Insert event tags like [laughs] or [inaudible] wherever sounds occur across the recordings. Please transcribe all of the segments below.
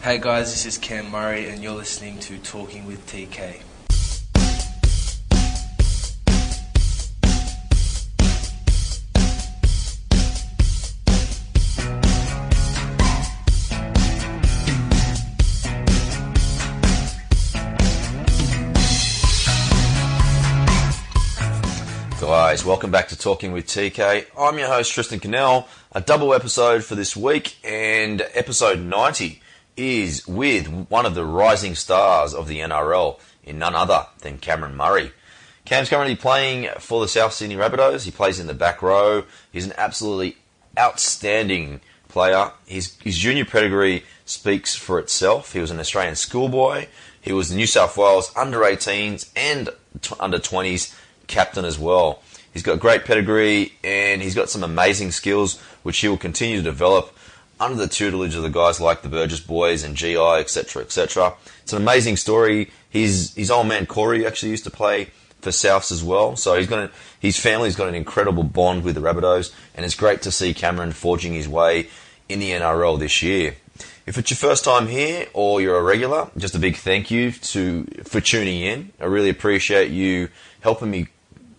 Hey guys, this is Cam Murray, and you're listening to Talking with TK. Guys, welcome back to Talking with TK. I'm your host Tristan Cannell. A double episode for this week, and episode 90 is with one of the rising stars of the NRL, in none other than Cameron Murray. Cam's currently playing for the South Sydney Rabbitohs. He plays in the back row. He's an absolutely outstanding player. His, his junior pedigree speaks for itself. He was an Australian schoolboy. He was the New South Wales under 18s and t- under 20s captain as well. He's got great pedigree and he's got some amazing skills which he will continue to develop under the tutelage of the guys like the Burgess boys and GI, etc., etc. It's an amazing story. His his old man Corey actually used to play for Souths as well, so he's got a, his family's got an incredible bond with the Rabbitohs, and it's great to see Cameron forging his way in the NRL this year. If it's your first time here or you're a regular, just a big thank you to for tuning in. I really appreciate you helping me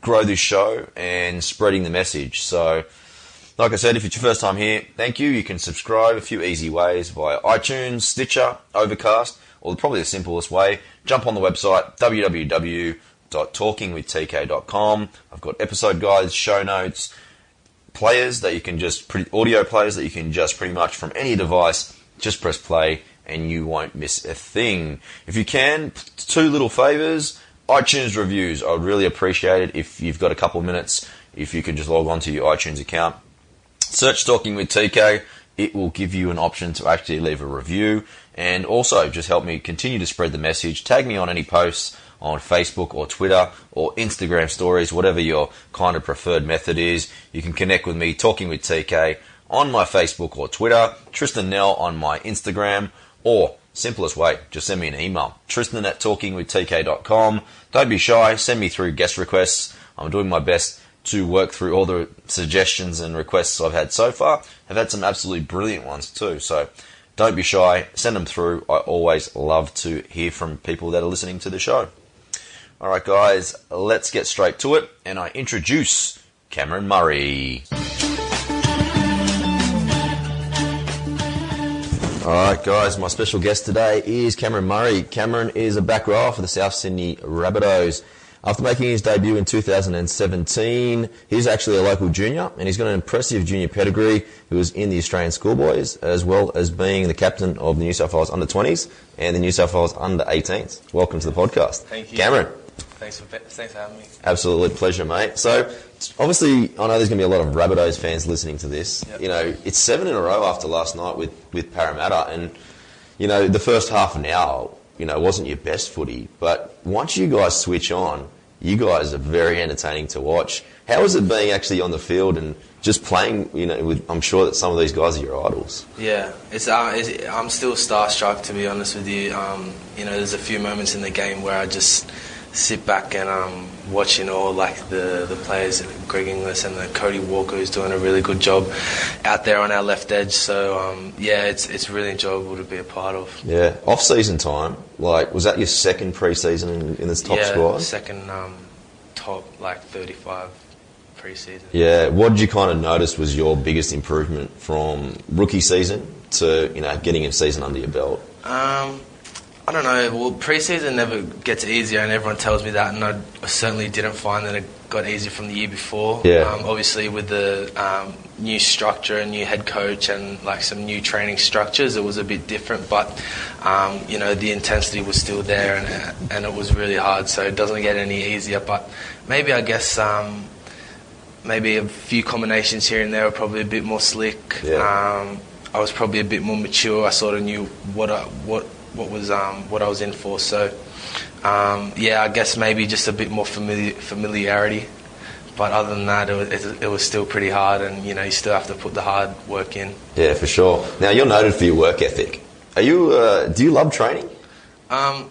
grow this show and spreading the message. So, like I said, if it's your first time here, thank you. You can subscribe a few easy ways via iTunes, Stitcher, Overcast, or probably the simplest way, jump on the website www.talkingwithtk.com. I've got episode guides, show notes, players that you can just pretty, audio players that you can just pretty much from any device just press play and you won't miss a thing. If you can, two little favors iTunes reviews. I would really appreciate it if you've got a couple of minutes, if you can just log on to your iTunes account, search Talking with TK. It will give you an option to actually leave a review and also just help me continue to spread the message. Tag me on any posts on Facebook or Twitter or Instagram stories, whatever your kind of preferred method is. You can connect with me, Talking with TK, on my Facebook or Twitter, Tristan Nell on my Instagram, or simplest way, just send me an email, tristan at talkingwithtk.com. Don't be shy, send me through guest requests. I'm doing my best to work through all the suggestions and requests I've had so far. I've had some absolutely brilliant ones too, so don't be shy, send them through. I always love to hear from people that are listening to the show. Alright, guys, let's get straight to it, and I introduce Cameron Murray. Alright, guys, my special guest today is Cameron Murray. Cameron is a back rower for the South Sydney Rabbitohs. After making his debut in 2017, he's actually a local junior and he's got an impressive junior pedigree. He was in the Australian schoolboys as well as being the captain of the New South Wales under 20s and the New South Wales under 18s. Welcome to the podcast. Thank you. Cameron. Thanks for thanks for having me. Absolutely pleasure, mate. So, obviously, I know there's going to be a lot of Rabbitohs fans listening to this. Yep. You know, it's seven in a row after last night with, with Parramatta, and you know the first half an hour, you know, wasn't your best footy, but once you guys switch on, you guys are very entertaining to watch. How is it being actually on the field and just playing? You know, with I'm sure that some of these guys are your idols. Yeah, it's, uh, it's I'm still starstruck to be honest with you. Um, you know, there's a few moments in the game where I just sit back and um, watching all like the the players, Greg Inglis and the Cody Walker, who's doing a really good job out there on our left edge. So um, yeah, it's it's really enjoyable to be a part of. Yeah, off season time. Like, was that your second preseason in, in this top yeah, squad? second um, top like 35 preseason. Yeah, what did you kind of notice was your biggest improvement from rookie season to you know getting a season under your belt? Um, I don't know. Well, preseason never gets easier, and everyone tells me that, and I certainly didn't find that it got easier from the year before. Yeah. Um, obviously, with the um, new structure, and new head coach, and like some new training structures, it was a bit different. But um, you know, the intensity was still there, and and it was really hard. So it doesn't get any easier. But maybe I guess. Um, Maybe a few combinations here and there were probably a bit more slick. Yeah. Um, I was probably a bit more mature. I sort of knew what I, what what was um, what I was in for. So um, yeah, I guess maybe just a bit more familiar, familiarity. But other than that, it was, it, it was still pretty hard, and you know you still have to put the hard work in. Yeah, for sure. Now you're noted for your work ethic. Are you? Uh, do you love training? Um,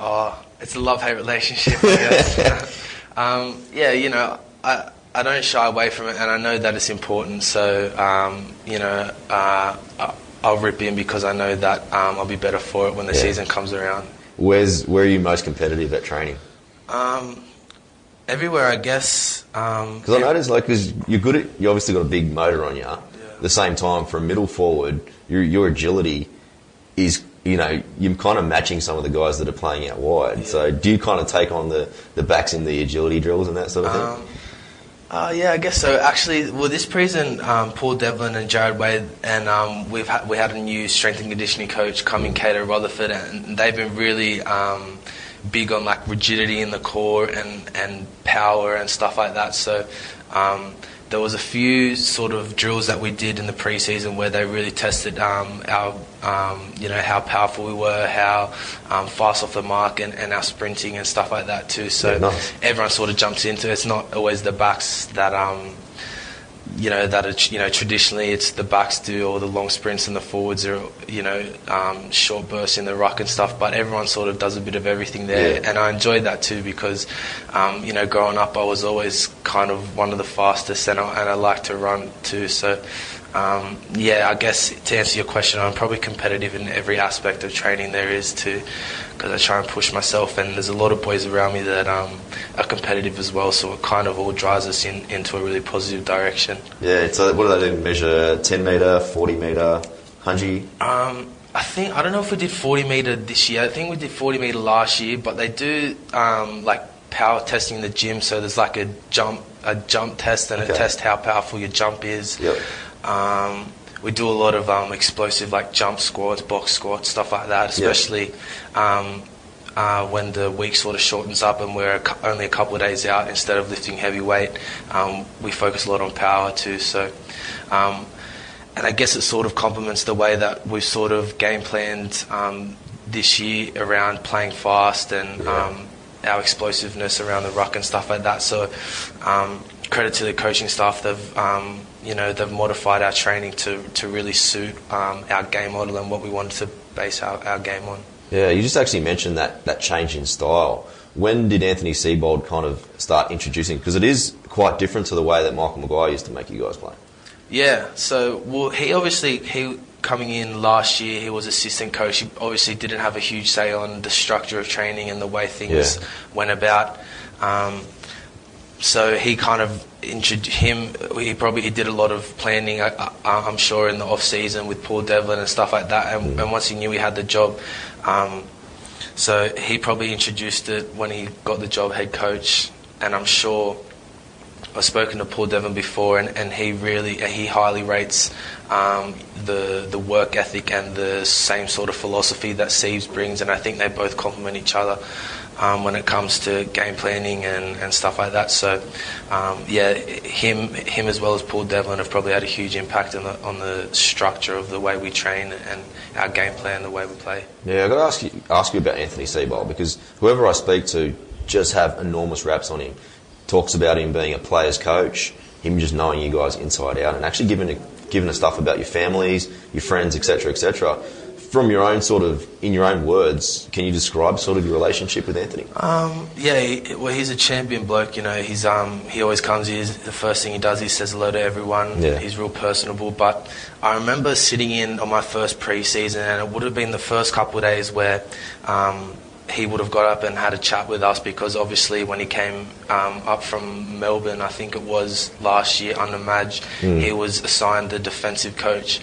oh, it's a love-hate relationship. I guess. [laughs] um, yeah, you know, I I don't shy away from it, and I know that it's important. So um, you know, uh, I- I'll rip in because I know that um, I'll be better for it when the Yeah. season comes around. Where's where are you most competitive at training? Um, everywhere, I guess. Um, Because I noticed, like, because you're good at, you obviously got a big motor on you. At the same time, for a middle forward, your your agility is, you know, you're kind of matching some of the guys that are playing out wide. So, do you kind of take on the the backs in the agility drills and that sort of thing? Um, uh, yeah, I guess so. Actually, well, this preseason, um, Paul Devlin and Jared Wade, and um, we've had, we had a new strength and conditioning coach coming, Cato Rutherford, and they've been really um, big on like rigidity in the core and and power and stuff like that. So. Um, there was a few sort of drills that we did in the preseason where they really tested um, our, um, you know, how powerful we were, how um, fast off the mark, and, and our sprinting and stuff like that too. So Yeah, nice. everyone sort of jumps into it. It's not always the backs that um, you know that are, you know traditionally it's the backs do all the long sprints and the forwards are you know um, short bursts in the ruck and stuff. But everyone sort of does a bit of everything there, Yeah. and I enjoyed that too because um, you know growing up I was always kind of one of the fastest, and I, and I like to run too. So. Um, yeah, I guess to answer your question, I'm probably competitive in every aspect of training there is too, because I try and push myself, and there's a lot of boys around me that um, are competitive as well. So it kind of all drives us in, into a really positive direction. yeah. So, what do they do? Measure 10 meter, 40 meter, 100? Um, I think I don't know if we did 40 meter this year. I think we did 40 meter last year, but they do um, like power testing in the gym. So there's like a jump a jump test, and Okay. it tests how powerful your jump is. Yep. Um, we do a lot of um, explosive like jump squats, box squats, stuff like that, especially um, uh, when the week sort of shortens up and we're a only a couple of days out instead of lifting heavy weight. Um, we focus a lot on power too. So, um, and I guess it sort of complements the way that we've sort of game planned um, this year around playing fast and Yeah. um, our explosiveness around the ruck and stuff like that. So, um, credit to the coaching staff. They've um, you know they've modified our training to, to really suit um, our game model and what we wanted to base our, our game on. Yeah, you just actually mentioned that, that change in style. When did Anthony Seibold kind of start introducing? Because it is quite different to the way that Michael Maguire used to make you guys play. Yeah, so well, he obviously he coming in last year, he was assistant coach. He obviously didn't have a huge say on the structure of training and the way things Yeah. went about. Um, so he kind of him. He probably he did a lot of planning. I, I'm sure in the off season with Paul Devlin and stuff like that. And, and once he knew he had the job, um, so he probably introduced it when he got the job head coach. And I'm sure I've spoken to Paul Devlin before, and, and he really he highly rates um, the the work ethic and the same sort of philosophy that Seeves brings, and I think they both complement each other um, when it comes to game planning and, and stuff like that. So, um, yeah, him him as well as Paul Devlin have probably had a huge impact on the on the structure of the way we train and our game plan, the way we play. Yeah, I've got to ask you, ask you about Anthony Seibold because whoever I speak to just have enormous raps on him. Talks about him being a player's coach, him just knowing you guys inside out, and actually giving giving us stuff about your families, your friends, etc., etc. From your own sort of, in your own words, can you describe sort of your relationship with Anthony? Um, yeah, he, well, he's a champion bloke. You know, he's um, he always comes here. The first thing he does, he says hello to everyone. Yeah. He's real personable. But I remember sitting in on my first pre-season, and it would have been the first couple of days where um, he would have got up and had a chat with us because obviously when he came um, up from Melbourne, I think it was last year under Madge, he was assigned the defensive coach.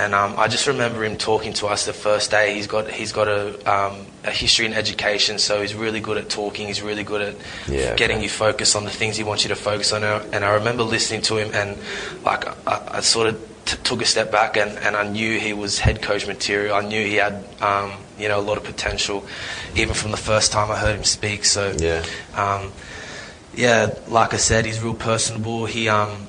And um, I just remember him talking to us the first day. He's got he's got a, um, a history in education, so he's really good at talking. He's really good at Yeah, getting okay. you focused on the things he wants you to focus on. And I remember listening to him, and like I, I sort of t- took a step back, and, and I knew he was head coach material. I knew he had um, you know a lot of potential, even from the first time I heard him speak. So Yeah. um, yeah, like I said, he's real personable. He um,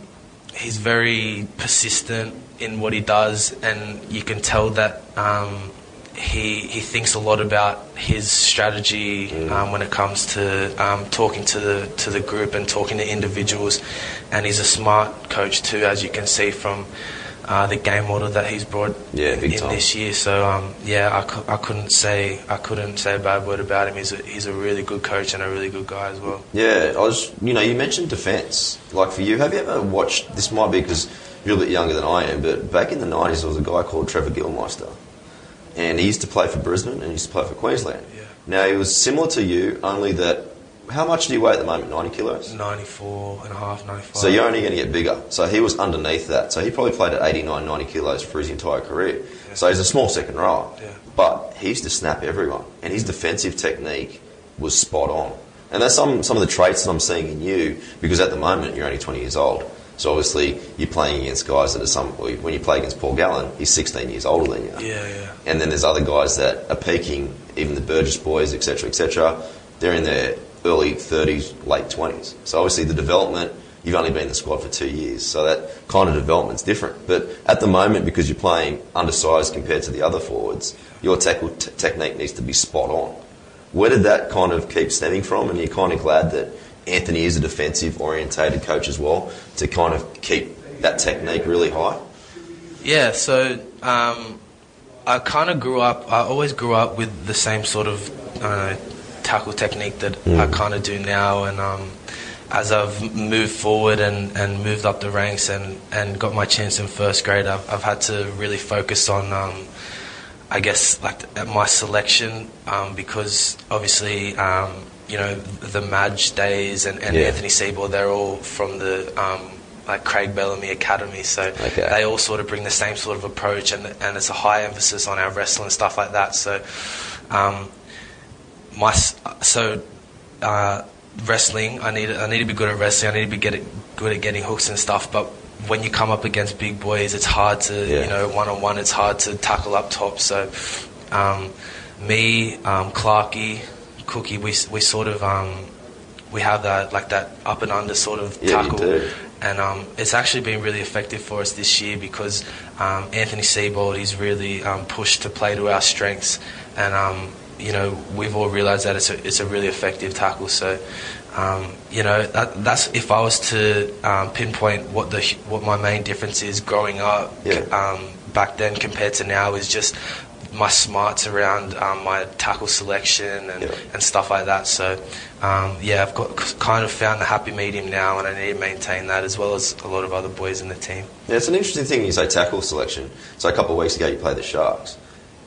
he's very persistent in what he does, and you can tell that um, he he thinks a lot about his strategy um, when it comes to um, talking to the to the group and talking to individuals. And he's a smart coach too, as you can see from. Uh, the game model that he's brought Yeah, big in this year, so um, yeah, I, cou- I couldn't say I couldn't say a bad word about him. He's a, he's a really good coach and a really good guy as well. Yeah, I was. You know, you mentioned defence. Like for you, have you ever watched? This might be because you're a bit younger than I am, but back in the 90s, there was a guy called Trevor Gilmeister. And he used to play for Brisbane and he used to play for Queensland. Yeah. Now, he was similar to you, only that. How much do you weigh at the moment? 90 kilos? 94 and a half, 95. So you're only going to get bigger. So he was underneath that. So he probably played at 89, 90 kilos for his entire career. So he's a small second rower. Yeah. But he used to snap everyone. And his defensive technique was spot on. And that's some, some of the traits that I'm seeing in you because at the moment you're only 20 years old. So obviously you're playing against guys that are some. When you play against Paul Gallen, he's 16 years older than you. Yeah, yeah. And then there's other guys that are peaking, even the Burgess boys, etc., etc. They're in their early 30s, late 20s. So obviously the development, you've only been in the squad for two years, so that kind of development's different. But at the moment, because you're playing undersized compared to the other forwards, your tackle t- technique needs to be spot on. Where did that kind of keep stemming from? And you're kind of glad that Anthony is a defensive orientated coach as well to kind of keep that technique really high. Yeah, so um, I kind of grew up, I always grew up with the same sort of uh, tackle technique that I kind of do now. And um, as I've moved forward and, and moved up the ranks and, and got my chance in first grade, I've, I've had to really focus on, um, I guess, like at my selection um, because obviously, um, you know, the Madge days and, and Yeah. Anthony Seibold, they're all from the um, like Craig Bellamy Academy, so Okay. they all sort of bring the same sort of approach, and and it's a high emphasis on our wrestling and stuff like that. So, um, my so uh, wrestling, I need I need to be good at wrestling. I need to be get good at getting hooks and stuff. But when you come up against big boys, it's hard to Yeah. you know one on one. It's hard to tackle up top. So, um, me, um, Clarky, Cookie, we we sort of um, we have that like that up and under sort of Yeah, tackle do. and um, it's actually been really effective for us this year because um, Anthony Seibold he's really um, pushed to play to our strengths, and um, you know we've all realised that it's a it's a really effective tackle. So. Um, you know that, that's if I was to um, pinpoint what the what my main difference is growing up Yeah. um, back then compared to now is just my smarts around um, my tackle selection and, Yeah. and stuff like that. So, um, yeah, I've got kind of found the happy medium now, and I need to maintain that as well as a lot of other boys in the team. Yeah, it's an interesting thing you say tackle selection. So a couple of weeks ago you played the Sharks.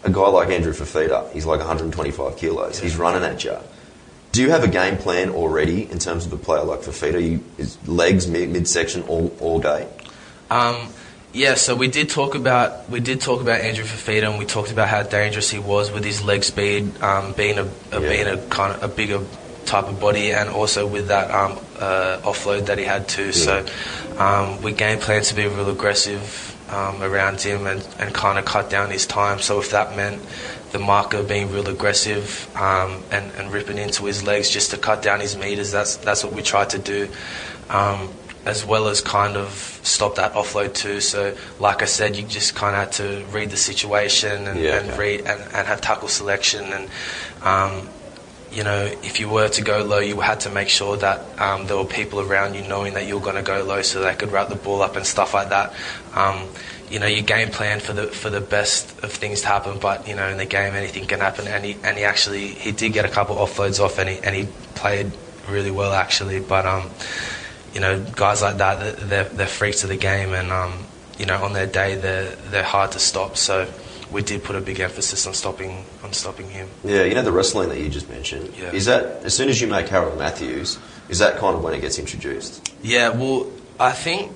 A guy like Andrew Fifita, he's like 125 kilos. He's running at you. Do you have a game plan already in terms of a player like Fifita? You, is legs, mid, midsection, all, all day? Um, yeah, so we did talk about we did talk about Andrew Fifita, and we talked about how dangerous he was with his leg speed, um, being a, a Yeah. being a kind of a bigger type of body, and also with that um, uh, offload that he had too. So um, we game planned to be real aggressive um, around him and, and kind of cut down his time. So if that meant the marker being real aggressive um, and, and ripping into his legs just to cut down his meters, that's that's what we tried to do. As well as kind of stop that offload too. So, like I said, you just kind of had to read the situation and, Yeah, and okay. read and, and have tackle selection. And um, you know, if you were to go low, you had to make sure that um, there were people around you knowing that you were going to go low, so they could route the ball up and stuff like that. Um, you know, you game plan for the for the best of things to happen, but you know, in the game, anything can happen. And he and he actually he did get a couple offloads off, and he and he played really well actually. But um, you know, guys like that, they're- they're, freaks of the game, and um, you know, on their day, they're they're hard to stop. So we did put a big emphasis on stopping on stopping him. Yeah, you know the wrestling that you just mentioned. Yeah. Is that as soon as you make Harold Matthews, is that kind of when it gets introduced? Yeah, well, I think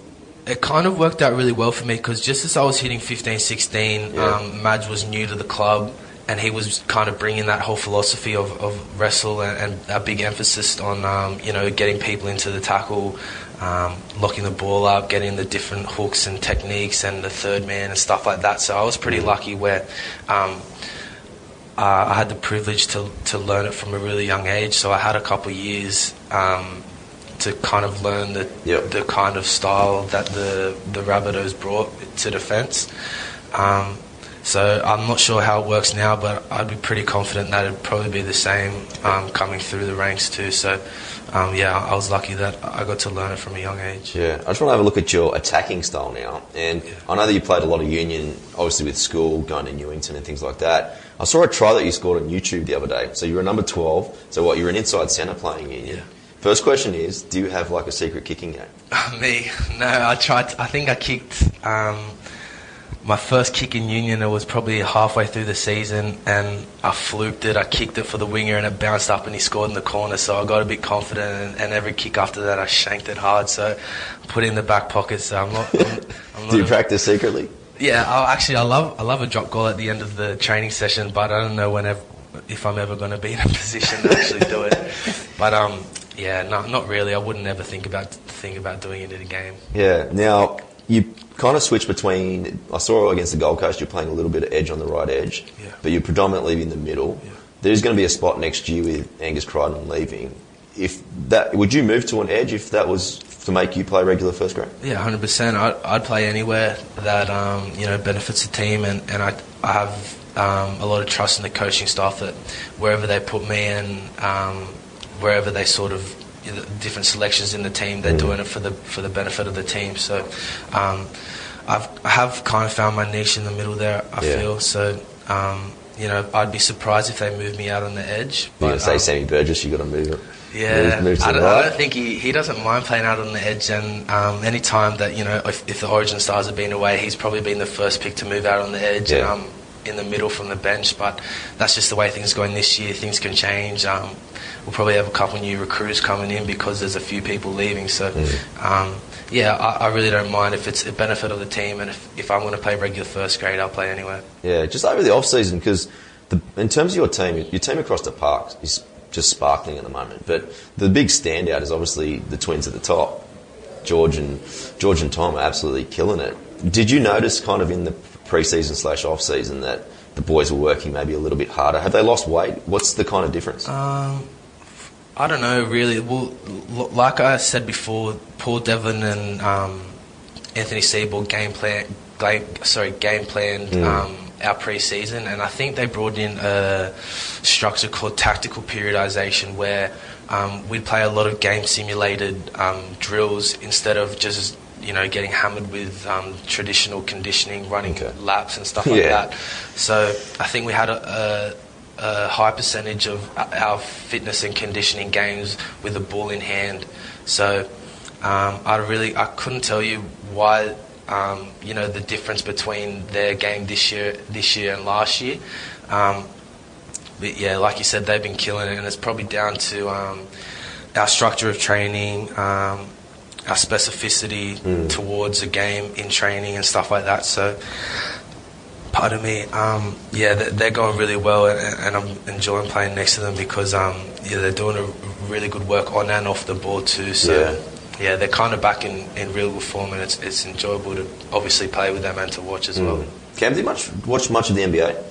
it kind of worked out really well for me because just as I was hitting 15, 16, Yeah. um, Madge was new to the club and he was kind of bringing that whole philosophy of, of wrestle and, and a big emphasis on, um, you know, getting people into the tackle, um, locking the ball up, getting the different hooks and techniques and the third man and stuff like that. So I was pretty lucky where um, uh, I had the privilege to, to learn it from a really young age. So I had a couple of years um, to kind of learn the Yep. the kind of style that the the Rabbitohs brought to defence. Um, so I'm not sure how it works now, but I'd be pretty confident that it'd probably be the same um, coming through the ranks too. So um, yeah, I was lucky that I got to learn it from a young age. Yeah, I just want to have a look at your attacking style now. And Yeah. I know that you played a lot of union, obviously with school, going to Newington and things like that. I saw a try that you scored on YouTube the other day. So you were number 12. So what, you were an inside centre playing union. Yeah. First question is, do you have like a secret kicking game? [laughs] Me? No, I tried. I think I kicked um, my first kick in union. It was probably halfway through the season, and I fluked it. I kicked it for the winger, and it bounced up, and he scored in the corner. So I got a bit confident, and, and every kick after that, I shanked it hard. So put it in the back pocket. So I'm not. I'm, I'm [laughs] not do you a- practice secretly? Yeah, I, actually, I love I love a drop goal at the end of the training session, but I don't know whenever if I'm ever going to be in a [laughs] position to actually do it. But um, yeah, no, not really. I wouldn't ever think about think about doing it in a game. Yeah. Now you kind of switch between. I saw against the Gold Coast, you're playing a little bit of edge on the right edge, Yeah. but you're predominantly in the middle. Yeah. There's going to be a spot next year with Angus Crichton leaving. If that, would you move to an edge if that was to make you play regular first grade? Yeah, hundred percent. I'd, I'd play anywhere that um, you know benefits the team, and, and I, I have um, a lot of trust in the coaching staff that wherever they put me and um, wherever they sort of you know, different selections in the team, they're doing it for the for the benefit of the team. So um, I've I have kind of found my niche in the middle there. I Yeah. feel so. Um, you know, I'd be surprised if they move me out on the edge. You're to say um, Sammy Burgess, you got to move it. yeah, Move, move I, don't, I don't think he, he doesn't mind playing out on the edge. And um, any time that you know, if, if the Origin stars have been away, he's probably been the first pick to move out on the edge, Yeah. and I'm in the middle from the bench. But that's just the way things are going this year. Things can change. Um, we'll probably have a couple new recruits coming in because there's a few people leaving. So, Mm. um, yeah, I, I really don't mind if it's a benefit of the team, and if, if I'm going to play regular first grade, I'll play anywhere. Yeah, just over the off season because in terms of your team, your team across the park is just sparkling at the moment. But the big standout is obviously the twins at the top, George and George and Tom are absolutely killing it. Did you notice kind of in the pre-season slash off season that the boys were working maybe a little bit harder? Have they lost weight? What's the kind of difference? Um, I don't know really. Well, l- like I said before, Paul Devlin and um, Anthony Seibold game plan, game, sorry, game planned um, our pre-season, and I think they brought in a structure called tactical periodization, where um, we'd play a lot of game simulated um, drills instead of just you know getting hammered with um, traditional conditioning, running Okay. laps and stuff like Yeah. that. So I think we had a, a, a high percentage of our fitness and conditioning games with the ball in hand. So um, I really I couldn't tell you why um, you know the difference between their game this year this year and last year. Um, but yeah, like you said, they've been killing it, and it's probably down to um, our structure of training, um, our specificity towards a game in training and stuff like that. So, pardon me, um, yeah, they- they're going really well, and, and I'm enjoying playing next to them because um, yeah, they're doing a really good work on and off the ball too. So. Yeah. Yeah, they're kind of back in, in real good form, and it's, it's enjoyable to obviously play with them and to watch as well. Cam, do you much watch much of the NBA?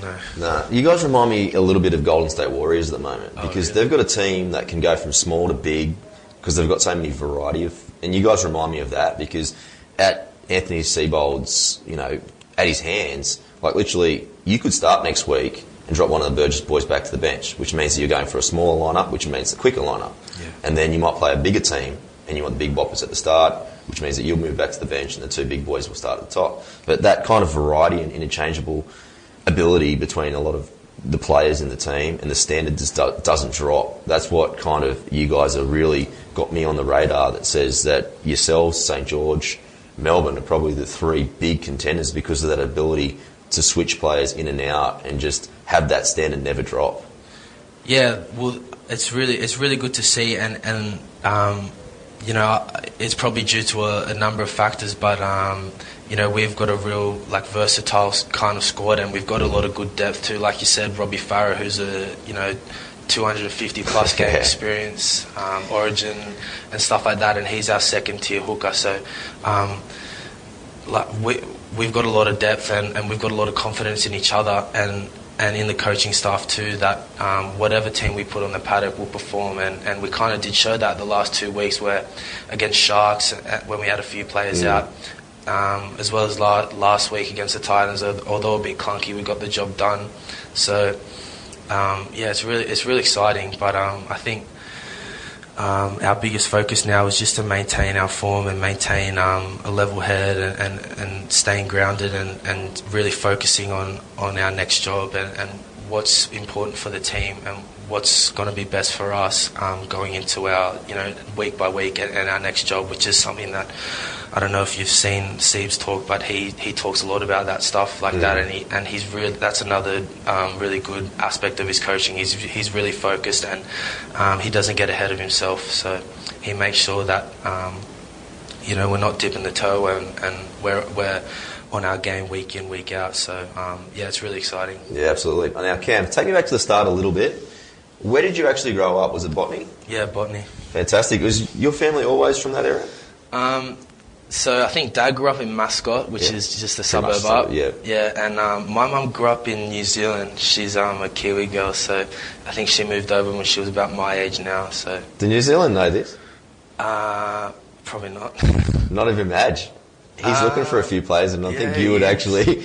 No. Nah, you guys remind me a little bit of Golden State Warriors at the moment Oh, because yeah. they've got a team that can go from small to big because they've got so many variety of. And you guys remind me of that because at Anthony Seibold's, you know, at his hands, like literally, you could start next week and drop one of the Burgess boys back to the bench, which means that you're going for a smaller lineup, which means a quicker lineup, Yeah. and then you might play a bigger team and you want the big boppers at the start, which means that you'll move back to the bench and the two big boys will start at the top. But that kind of variety and interchangeable ability between a lot of the players in the team and the standard just do- doesn't drop. That's what kind of you guys have really got me on the radar that says that yourselves, St George, Melbourne are probably the three big contenders because of that ability to switch players in and out and just have that standard never drop. Yeah, well, it's really it's really good to see, and and um, you know it's probably due to a, a number of factors, but um, you know we've got a real like versatile kind of squad, and we've got a lot of good depth too. Like you said, Robbie Farah, who's a you know 250 plus game experience, um, Origin and stuff like that, and he's our second tier hooker. So. Um, like we we've got a lot of depth and, and we've got a lot of confidence in each other and and in the coaching staff too that um, whatever team we put on the paddock will perform and, and we kind of did show that the last two weeks where against Sharks uh, when we had a few players out um, as well as la- last week against the Titans although a bit clunky we got the job done. So um, yeah it's really it's really exciting but um, I think um, our biggest focus now is just to maintain our form and maintain um, a level head and, and, and staying grounded and, and really focusing on, on our next job and, and what's important for the team and what's going to be best for us um, going into our you know week by week and, and, our next job, which is something that I don't know if you've seen Steve's talk, but he, he talks a lot about that stuff like that, and he and he's really that's another um, really good aspect of his coaching. He's he's really focused and um, he doesn't get ahead of himself, so he makes sure that um, you know we're not dipping the toe and, and we're we're on our game week in week out. So um, yeah, it's really exciting. Yeah, absolutely. Now, Cam, take me back to the start a little bit. Where did you actually grow up? Was it Botany? Yeah, Botany. Fantastic. Was your family always from that area? Um, so I think Dad grew up in Mascot, which Yeah. is just a suburb so, up. yeah. Yeah, and um, my mum grew up in New Zealand. She's um, a Kiwi girl, so I think she moved over when she was about my age now. So Did New Zealand know this? uh, probably not. [laughs] Not even Madge. He's Uh, looking for a few players, and I think you would actually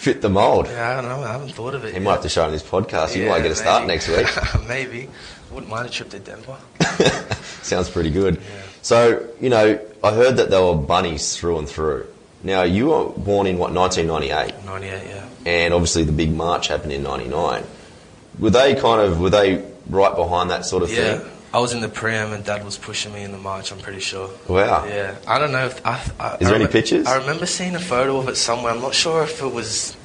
fit the mould. yeah, I don't know. I haven't thought of it. He yet. might have to show on his podcast. You Yeah, might get a start next week. [laughs] maybe. Wouldn't mind a trip to Denver. [laughs] Sounds pretty good. So, you know, I heard that they were bunnies through and through. Now, you were born in, what, 1998? 98, yeah. And obviously the big march happened in 99. Were they kind of, were they right behind that sort of Yeah. thing? I was in the pram and Dad was pushing me in the march. I'm pretty sure. Wow. Yeah, I don't know if I. I Is there I any pictures? I remember seeing a photo of it somewhere. I'm not sure if it was.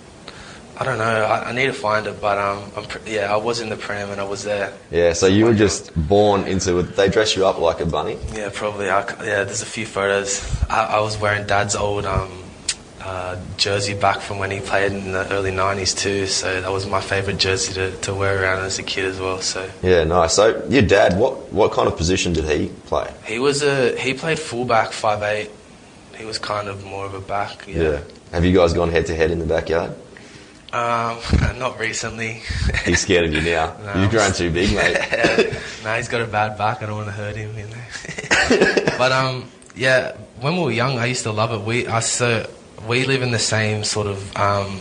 I don't know. I, I need to find it, but um, I'm yeah, I was in the pram and I was there. Yeah, so you were just born into. They dress you up like a bunny? Yeah, probably. I, yeah, there's a few photos. I, I was wearing Dad's old um, uh, jersey back from when he played in the early '90s too. So that was my favorite jersey to, to wear around as a kid as well. So Yeah, nice. So your dad, what, what kind of position did he play? he was a he played fullback, five eight. He was kind of more of a back. yeah. Have you guys gone head to head in the backyard? Um, [laughs] not recently. He's scared of you now. [laughs] No. You've grown too big, mate. [laughs] no, he's got a bad back. I don't want to hurt him. You know. but um, yeah, when we were young, I used to love it. We I so we live in the same sort of um,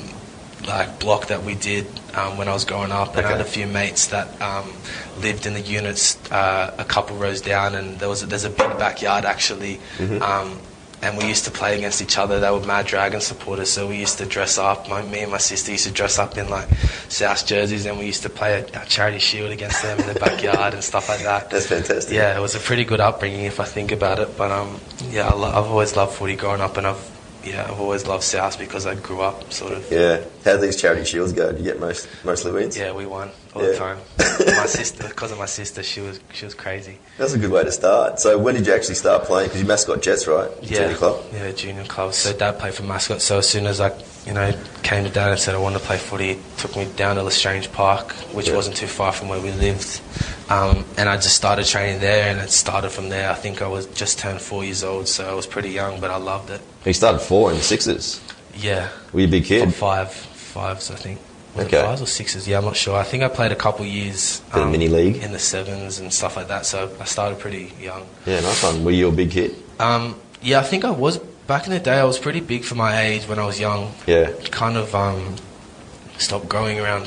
like block that we did um, when I was growing up, and I had a few mates that um, lived in the units uh, a couple rows down, and there was a, there's a big backyard actually. Um, and we used to play against each other. They were Mad Dragon supporters, so we used to dress up. My, me and my sister used to dress up in like South jerseys, and we used to play a, a charity shield against them in the backyard and stuff like that. [laughs] That's fantastic. Yeah, it was a pretty good upbringing if I think about it. But um, yeah, I lo- I've always loved footy growing up, and I've yeah, I've always loved South because I grew up sort of. Yeah. How these charity shields go? Do you get most mostly wins? Yeah, we won all Yeah. the time. my [laughs] sister, because of my sister, she was she was crazy. That's a good way to start. So when did you actually start playing? Because you mascot Jets, right? Yeah, Junior club. yeah, junior club. So dad played for Mascot. So as soon as I, you know, came to dad and said I wanted to play footy, took me down to Lestrange Park, which Yeah. wasn't too far from where we lived. Um, and I just started training there, and it started from there. I think I was just turned four years old, so I was pretty young, but I loved it. You started four in the sixes. Yeah, Were you a big kid? five, fives, I think. Was Okay. it fives or sixes? Yeah, I'm not sure. I think I played a couple years of mini league? in the sevens and stuff like that. So I started pretty young. Yeah, nice one. Were you a big kid? Um, yeah, I think I was back in the day. I was pretty big for my age when I was young. Yeah. Kind of um, stopped growing around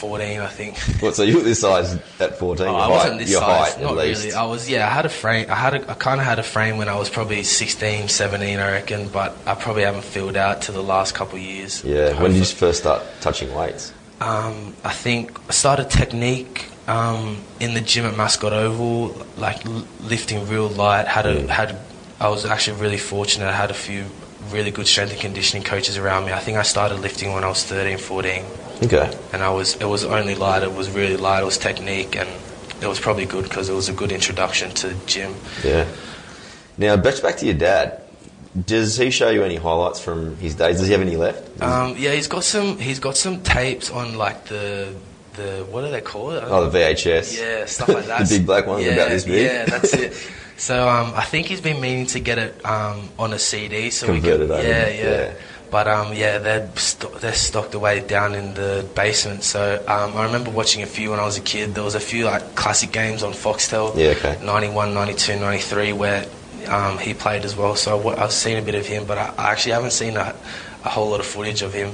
14, I think. What? So you were this size at fourteen? Oh, your I height, wasn't this your size, height, not really. I was, yeah, I had a frame. I had, a, I kind of had a frame when I was probably 16, 17, I reckon. But I probably haven't filled out to the last couple of years. Yeah. When did you first start touching weights? Um, I think I started technique um, in the gym at Mascot Oval, like l- lifting real light. Had a had. I was actually really fortunate. I had a few really good strength and conditioning coaches around me. I think I started lifting when I was 13, 14, Okay. and I was it was only light. It was really light. It was technique, and it was probably good because it was a good introduction to gym. Yeah. Now, back back to your dad. Does he show you any highlights from his days? Does he have any left? Um, yeah, he's got some. He's got some tapes on like the the what do they call it? oh, the VHS. Yeah, stuff like [laughs] that. the big black ones yeah, about this big. Yeah, that's it. [laughs] So um, I think he's been meaning to get it um, on a CD, so Converted we over, can. Yeah, yeah. yeah. But um, yeah, they're sto- they're stocked away down in the basement. So um, I remember watching a few when I was a kid. There was a few like classic games on Foxtel. Yeah, okay. 91, 92, 93, where um, he played as well. So I wa- I've seen a bit of him, but I, I actually haven't seen a, a whole lot of footage of him.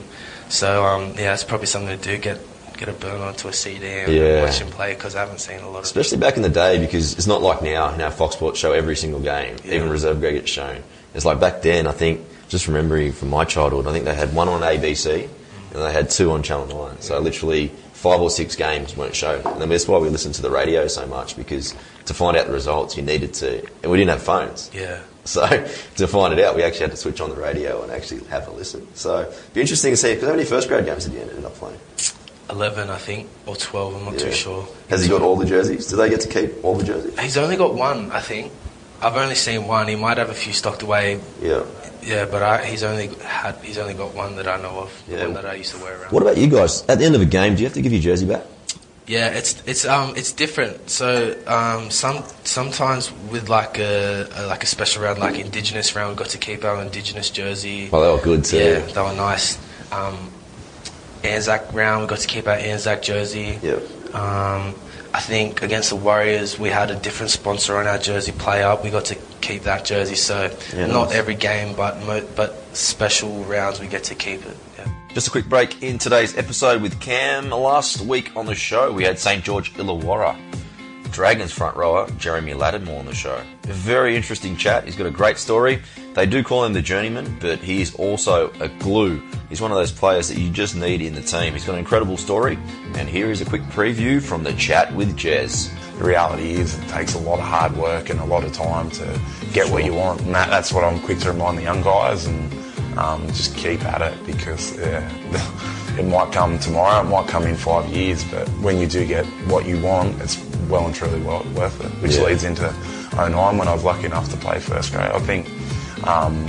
So um, yeah, it's probably something to do. Get get a burn onto a CD and Yeah. watch him play because I haven't seen a lot of. Especially back in the day, because it's not like now. Now Fox Sports show every single game, Yeah. even reserve grade gets shown. It's like back then. I think just remembering from my childhood, I think they had one on ABC and they had two on Channel Nine. So literally five or six games weren't shown, and that's why we listened to the radio so much because to find out the results, you needed to, and we didn't have phones. Yeah. [laughs] So to find it out, we actually had to switch on the radio and actually have a listen. So it'd be interesting to see. Because how many first grade games did you end up playing? 11, I think, or 12, I'm not Yeah. too sure. Has he got all the jerseys? Do they get to keep all the jerseys? He's only got one, I think. I've only seen one. He might have a few stocked away. Yeah. Yeah, but I, he's only had he's only got one that I know of. Yeah. One that I used to wear around. What about you guys? At the end of a game, do you have to give your jersey back? Yeah, it's it's um it's different. So um some sometimes with like a, a like a special round like Indigenous round, we got to keep our Indigenous jersey. Well, they were good too. Yeah, they were nice. Um, Anzac round, we got to keep our Anzac jersey. Yeah. Um, I think against the Warriors, we had a different sponsor on our jersey play up. We got to keep that jersey. So Yeah, not nice. every game, but mo- but special rounds we get to keep it. Yeah. Just a quick break in today's episode with Cam. Last week on the show, we had St. George Illawarra. Dragons front rower Jeremy Latimore on the show. A very interesting chat. He's got a great story. They do call him the journeyman, but he is also a glue. He's one of those players that you just need in the team. He's got an incredible story, and here is a quick preview from the chat with Jez. The reality is it takes a lot of hard work and a lot of time to get what you want, and that, that's what I'm quick to remind the young guys and um, just keep at it because yeah, [laughs] it might come tomorrow, it might come in five years, but when you do get what you want, it's well and truly well worth it. Which Yeah. leads into 09 when I was lucky enough to play first grade. I think. Um,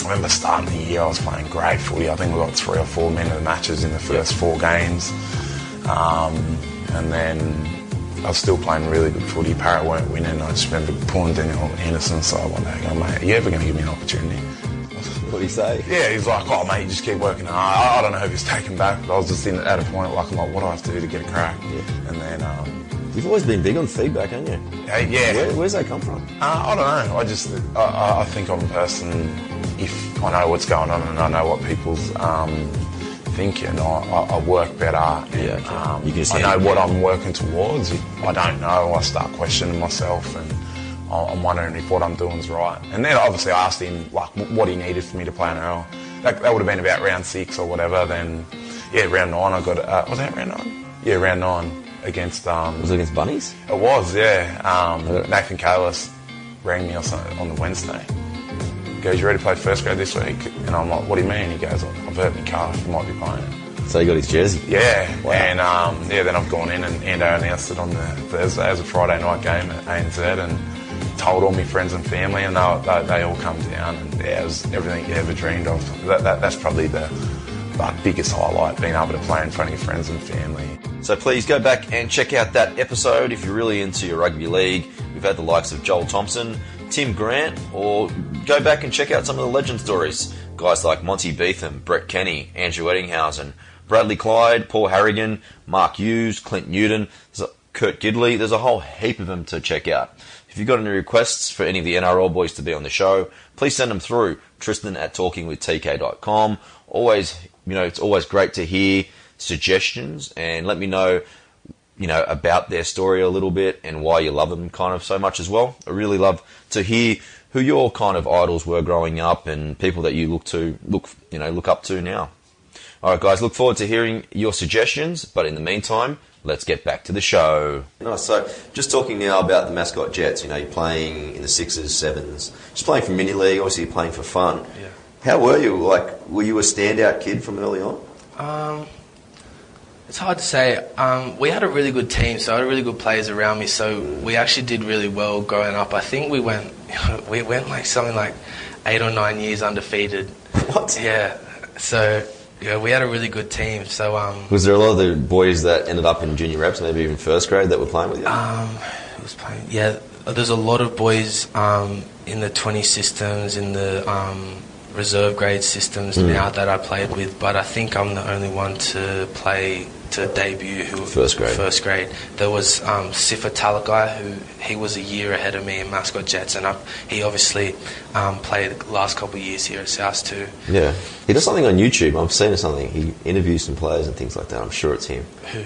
I remember starting the year, I was playing great footy. I think we got three or four men of the matches in the first four games. Um, and then I was still playing really good footy. Parrot weren't winning. I just remember pulling Daniel Anderson aside one day going, mate, are you ever going to give me an opportunity? What do you say? Yeah, he's like, oh, mate, you just keep working hard. I, I don't know if he's taken back, but I was just in, at a point like, I'm like, what do I have to do to get a crack? Yeah. And then, um, You've always been big on feedback, haven't you? yeah, yeah. Where, where's that come from? Uh, I don't know. I just I- I, think I'm a person. If I know what's going on and I know what people's um, thinking, I, I, I work better. And, Yeah, okay. um, You can I know what. I'm working towards. If I don't know, I start questioning myself and I- I'm wondering if what I'm doing is right. And then obviously I asked him like what he needed for me to play NRL. That, that would have been about round six or whatever. Then yeah, round nine I got. Uh, was that round nine? Yeah, round nine against. Um, Was it against Bunnies? it was, yeah. Um, Nathan Cayless rang me on, on the Wednesday. He goes, you ready to play first grade this week? And I'm like, what do you mean? He goes, I've hurt my calf, I might be playing it. So he got his jersey. Yeah, Wow. and um, yeah, then I've gone in and Ando announced it on the Thursday as a Friday night game at ANZ and told all my friends and family and they, they, they all come down and yeah, it was everything you ever dreamed of. That, that, that's probably the like, biggest highlight, being able to play in front of your friends and family. So please go back and check out that episode if you're really into your rugby league. We've had the likes of Joel Thompson, Tim Grant, or go back and check out some of the legend stories. Guys like Monty Beetham, Brett Kenny, Andrew Ettingshausen, Bradley Clyde, Paul Harragon, Mark Hughes, Clint Newton, Kurt Gidley. There's a whole heap of them to check out. If you've got any requests for any of the NRL boys to be on the show, please send them through. Tristan at talkingwithtk.com. Always, you know, it's always great to hear suggestions and let me know, you know, about their story a little bit and why you love them kind of so much as well. I really love to hear who your kind of idols were growing up and people that you look to, look, you know, look up to now. All right, guys, look forward to hearing your suggestions. But in the meantime, let's get back to the show. Nice. So, just talking now about the mascot Jets. You know, you're playing in the sixes, sevens, just playing for mini league. Obviously, you're playing for fun. Yeah. How were you? Like, were you a standout kid from early on? Um, it's hard to say. Um, we had a really good team, so I had really good players around me. So we actually did really well growing up. I think we went, [laughs] we went like something like eight or nine years undefeated. [laughs] What? Yeah. So yeah, we had a really good team. So um, Was there a lot of the boys that ended up in junior reps, maybe even first grade, that were playing with you? um, was playing? Yeah, there's a lot of boys um, in the 20 systems, in the um, reserve grade systems Mm. now that I played with. But I think I'm the only one to play to debut who First grade. First grade. There was um, Sifa Talakai, who he was a year ahead of me in Mascot Jets, and I, he obviously um, played the last couple of years here at South too. yeah. He does something on YouTube. I've seen something. He interviews some players and things like that. I'm sure it's him. Who?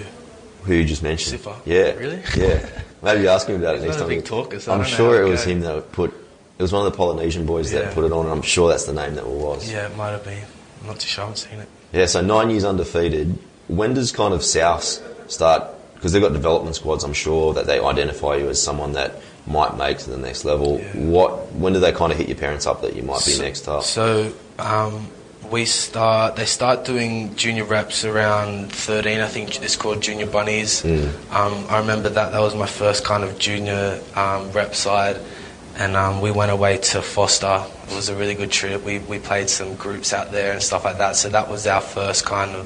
Who you just mentioned. Sifa? Yeah. Really? Yeah. Maybe ask him about it next time. big talker, so I'm sure it was go. him that put. It was one of the Polynesian boys Yeah. that put it on, and I'm sure that's the name that it was. Yeah, it might have been. I'm not too sure. I haven't seen it. Yeah, so nine years undefeated. When does kind of South start? Because they've got development squads. I'm sure that they identify you as someone that might make to the next level. Yeah. What? When do they kind of hit your parents up that you might be So- next up? So um, we start. They start doing junior reps around 13. I think it's called Junior Bunnies. Um, I remember that. That was my first kind of junior um, rep side, and um, we went away to Foster. It was a really good trip. We we played some groups out there and stuff like that. So that was our first kind of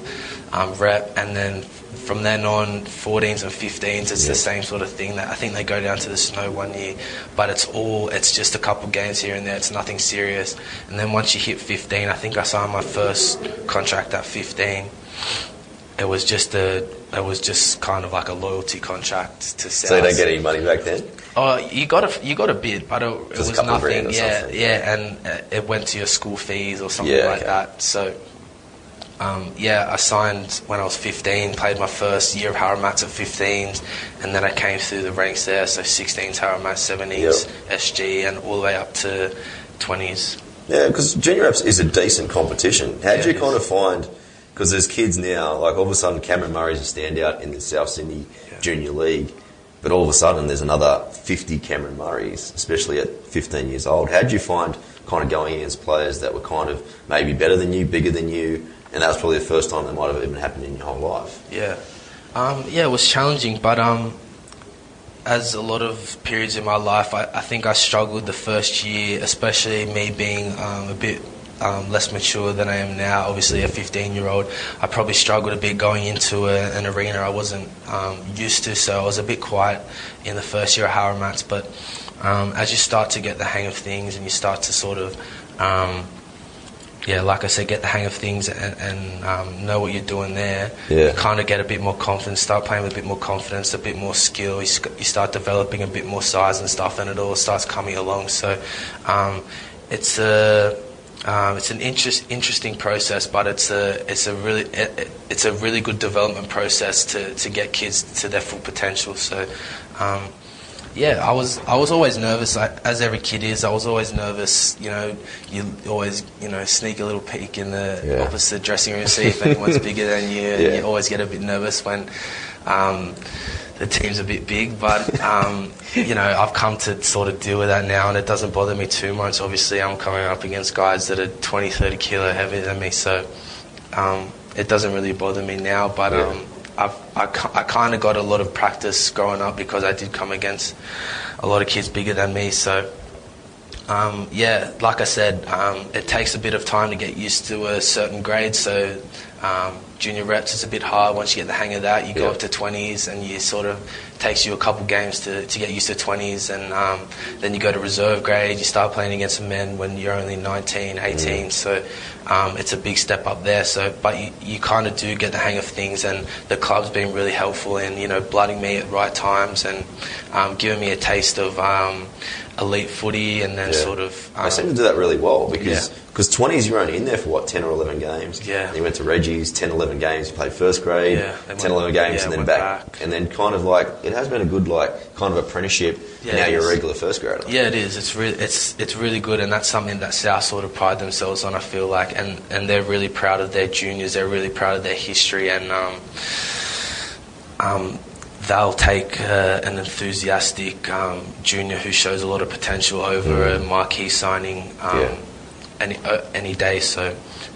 um, rep, and then. From then on, 14s and 15s, it's Yeah. the same sort of thing. That I think they go down to the snow one year, but it's all it's just a couple games here and there. It's nothing serious. And then once you hit 15, I think I signed my first contract at 15. It was just a it was just kind of like a loyalty contract to South. So you don't get any money back then? Oh, you got a you got a bid, but it, it was nothing. or Yeah, something. yeah, and uh, it went to your school fees or something Yeah, like okay. that. So. Um, yeah, I signed when I was 15, played my first year of Harold Mats at 15s, and then I came through the ranks there, so 16s, Harold Mats, 70s, SG, and all the way up to 20s. Yeah, because junior reps is a decent competition. How Yeah, do you kind of find? Because there's kids now, like all of a sudden Cameron Murray's a standout in the South Sydney Yeah. Junior League, but all of a sudden there's another 50 Cameron Murrays, especially at 15 years old. How do you find kind of going against players that were kind of maybe better than you, bigger than you, and that was probably the first time that might have even happened in your whole life? Yeah, um, yeah, it was challenging, but um, as a lot of periods in my life, I, I think I struggled the first year, especially me being um, a bit um, less mature than I am now. Obviously, a 15-year-old, I probably struggled a bit going into a, an arena I wasn't um, used to, so I was a bit quiet in the first year of Harold Mats. But um, as you start to get the hang of things and you start to sort of um, yeah, like I said, get the hang of things and, and um, know what you're doing there. Yeah. You kind of get a bit more confidence, start playing with a bit more confidence, a bit more skill. You, sc- you start developing a bit more size and stuff, and it all starts coming along. So um, it's a um, it's an interest, interesting process, but it's a it's a really it, it- it's a really good development process to, to get kids to their full potential. So. Um, yeah, I was I was always nervous, like, as every kid is. I was always nervous. You know, you always you know sneak a little peek in the Yeah. opposite dressing room, see if anyone's [laughs] bigger than you. And Yeah. you always get a bit nervous when um, the team's a bit big. But um, you know, I've come to sort of deal with that now, and it doesn't bother me too much. Obviously, I'm coming up against guys that are 20, 30 kilo heavier than me, so um, it doesn't really bother me now. But Yeah. um, I've, I, I kind of got a lot of practice growing up because I did come against a lot of kids bigger than me. So, um, yeah, like I said, um, it takes a bit of time to get used to a certain grade. So, um, junior reps is a bit hard. Once you get the hang of that, you go up to 20s, and you sort of takes you a couple games to, to get used to 20s, and um, then you go to reserve grade. You start playing against men when you're only 19, 18. So, um, it's a big step up there. So, but you, you kind of do get the hang of things, and the club's been really helpful in you know blooding me at right times and um, giving me a taste of um, elite footy, and then Yeah. sort of They um, seem to do that really well because Yeah. because 20s you're only in there for what 10 or 11 games. Yeah. And you went to Reggie's 10, 11 games. You played first grade, Yeah, then 10, went- 11 games, yeah, and then back. back. and then kind of like it has been a good like kind of apprenticeship. Yeah, and now you're a regular first grader. Yeah, it is. It's really, it's, it's really good, and that's something that South sort of pride themselves on. I feel like, and, and they're really proud of their juniors. They're really proud of their history, and um, um, they'll take uh, an enthusiastic um, junior who shows a lot of potential over a marquee signing um, Yeah. any uh, any day. So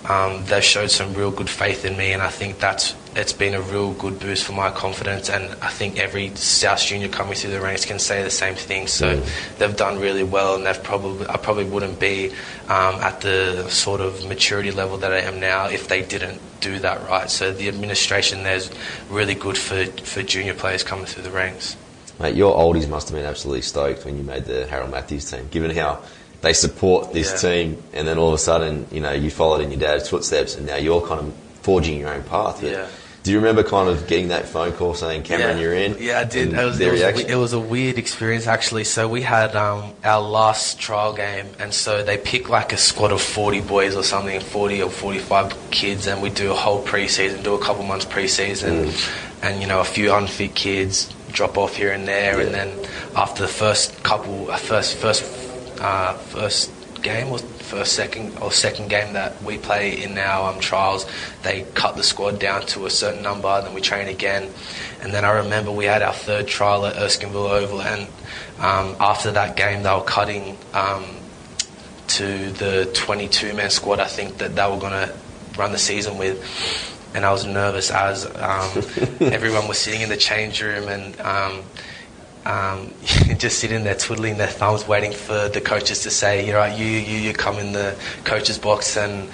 um, they've showed some real good faith in me, and I think that's it's been a real good boost for my confidence. And I think every South junior coming through the ranks can say the same thing. So they've done really well, and they've probably I probably wouldn't be um, at the sort of maturity level that I am now if they didn't do that right. So the administration there's really good for for junior players coming through the ranks. Mate, your oldies must have been absolutely stoked when you made the Harold Matthews team, given how they support this Yeah. team, and then all of a sudden, you know, you followed in your dad's footsteps, and now you're kind of forging your own path. Yeah. Do you remember kind of getting that phone call saying, "Cameron, yeah. you're in"? Yeah, I did. It was, it, was, reaction. it was a weird experience actually. So we had um, our last trial game, and so they pick like a squad of 40 boys or something, 40 or 45 kids, and we do a whole preseason, do a couple months preseason, Mm. and you know a few unfit kids drop off here and there, and then after the first couple, uh, first first uh, first game or first, second, or second game that we play in our um, trials, they cut the squad down to a certain number, then we train again. And then I remember we had our third trial at Erskineville Oval, and um, after that game, they were cutting um, to the 22 man squad, I think, that they were going to run the season with. And I was nervous as um, [laughs] everyone was sitting in the change room and um, [laughs] just sitting there twiddling their thumbs, waiting for the coaches to say, "You know, you you you come in the coaches box," and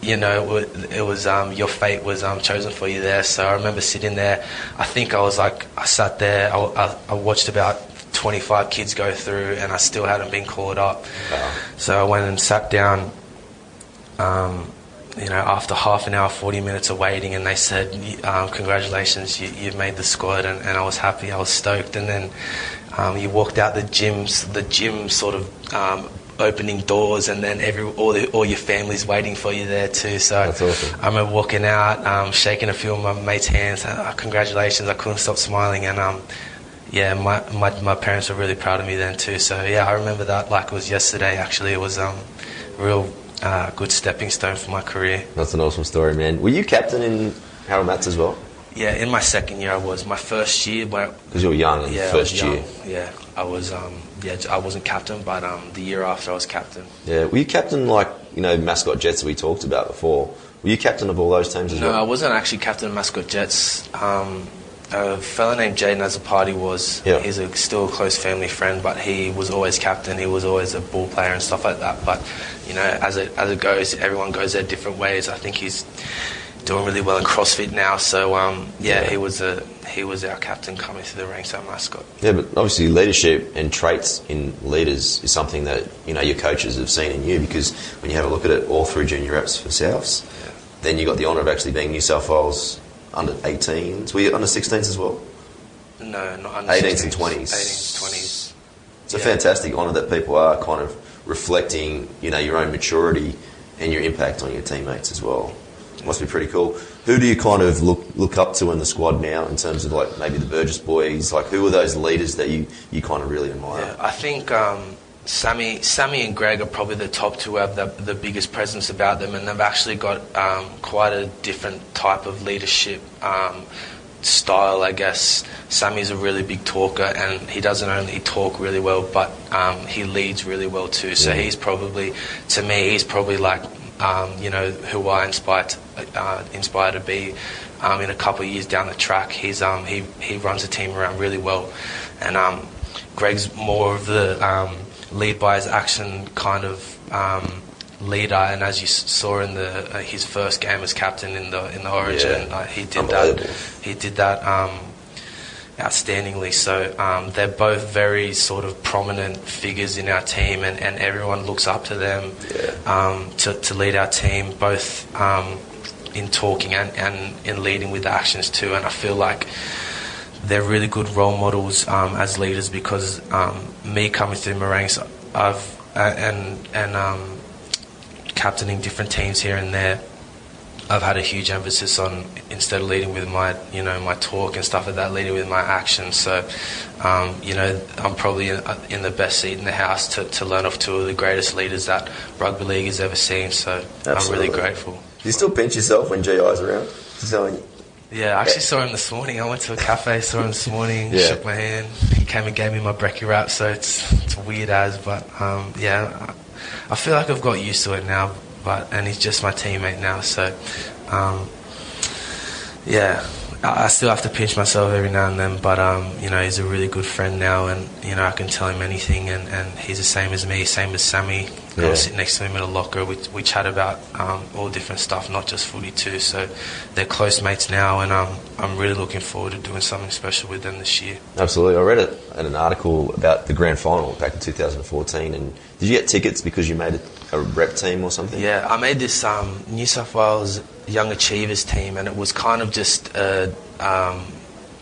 you know it was um, your fate was um, chosen for you there. So I remember sitting there. I think I was like I sat there. I, I, I watched about 25 kids go through, and I still hadn't been called up. Wow. So I went and sat down. Um, you know, after half an hour, 40 minutes of waiting, and they said, um, "Congratulations, you, have made the squad," and, and, I was happy, I was stoked. And then um, you walked out the gyms, the gym sort of um, opening doors, and then every all, the, all your family's waiting for you there too. So awesome. I remember walking out, um, shaking a few of my mates' hands. Oh, congratulations! I couldn't stop smiling, and um, yeah, my, my my parents were really proud of me then too. So yeah, I remember that like it was yesterday. Actually, it was um, real uh, good stepping stone for my career. That's an awesome story, man. Were you captain in Harold Mats as well? Yeah, in my second year I was. My first year, because you were young, yeah, first year. Yeah, I was. Um, yeah, I wasn't captain, but um, the year after I was captain. Yeah, were you captain like you know mascot Jets that we talked about before? Were you captain of all those teams as no, well? No, I wasn't actually captain of mascot Jets. Um, a fellow named Jay Nazapati was. Yeah. He's a, still a close family friend, but he was always captain. He was always a ball player and stuff like that. But you know, as it as it goes, everyone goes their different ways. I think he's doing really well in CrossFit now. So um, yeah, yeah, he was a he was our captain coming through the ranks, our mascot. Yeah, but obviously leadership and traits in leaders is something that you know your coaches have seen in you because when you have a look at it all through junior reps for Souths, yeah. then you got the honour of actually being New South Wales under 18s. Were you under 16s as well? No, not under 18s and 20s. 18s, 20s. It's yeah. a fantastic honour that people are kind of reflecting, you know, your own maturity and your impact on your teammates as well. Must be pretty cool. Who do you kind of look look up to in the squad now in terms of like maybe the Burgess boys? Like who are those leaders that you, you kind of really admire? Yeah, I think um, Sammy, Sammy and Greg are probably the top two who have the, the biggest presence about them, and they've actually got um, quite a different type of leadership um, style, I guess. Sammy's a really big talker, and he doesn't only talk really well, but um, he leads really well too. So he's probably, to me, he's probably like, um, you know, who I inspire to, uh, inspire to be um, in a couple of years down the track. He's um, he he runs a team around really well, and Greg's more of the lead by his action kind of um, leader. And as you saw in the uh, his first game as captain in the in the Origin, yeah. uh, he did that. He did that um, outstandingly. So um, they're both very sort of prominent figures in our team, and, and everyone looks up to them yeah. um, to, to lead our team, both um, in talking and, and in leading with actions too. And I feel like they're really good role models um, as leaders because um, me coming through my ranks, I've uh, and and um, captaining different teams here and there. I've had a huge emphasis on instead of leading with my you know my talk and stuff like that, leading with my actions. So um, you know I'm probably in, in, the best seat in the house to, to learn off two of the greatest leaders that rugby league has ever seen. So Absolutely. I'm really grateful. Do you still pinch yourself when GI's around? Yeah, I actually saw him this morning. I went to a cafe, saw him this morning, yeah. shook my hand. He came and gave me my brekkie wrap, so it's it's weird as, but um, yeah, I feel like I've got used to it now. But and he's just my teammate now, so um, yeah, I still have to pinch myself every now and then, but um, you know he's a really good friend now, and you know I can tell him anything, and, and he's the same as me, same as Sammy. Yeah. I sit next to him in a locker. We, we chat about um, all different stuff, not just footy too. So they're close mates now, and um, I'm really looking forward to doing something special with them this year. Absolutely, I read it in an article about the grand final back in 2014, and did you get tickets because you made a, a rep team or something? Yeah, I made this um, New South Wales Young Achievers team, and it was kind of just a um,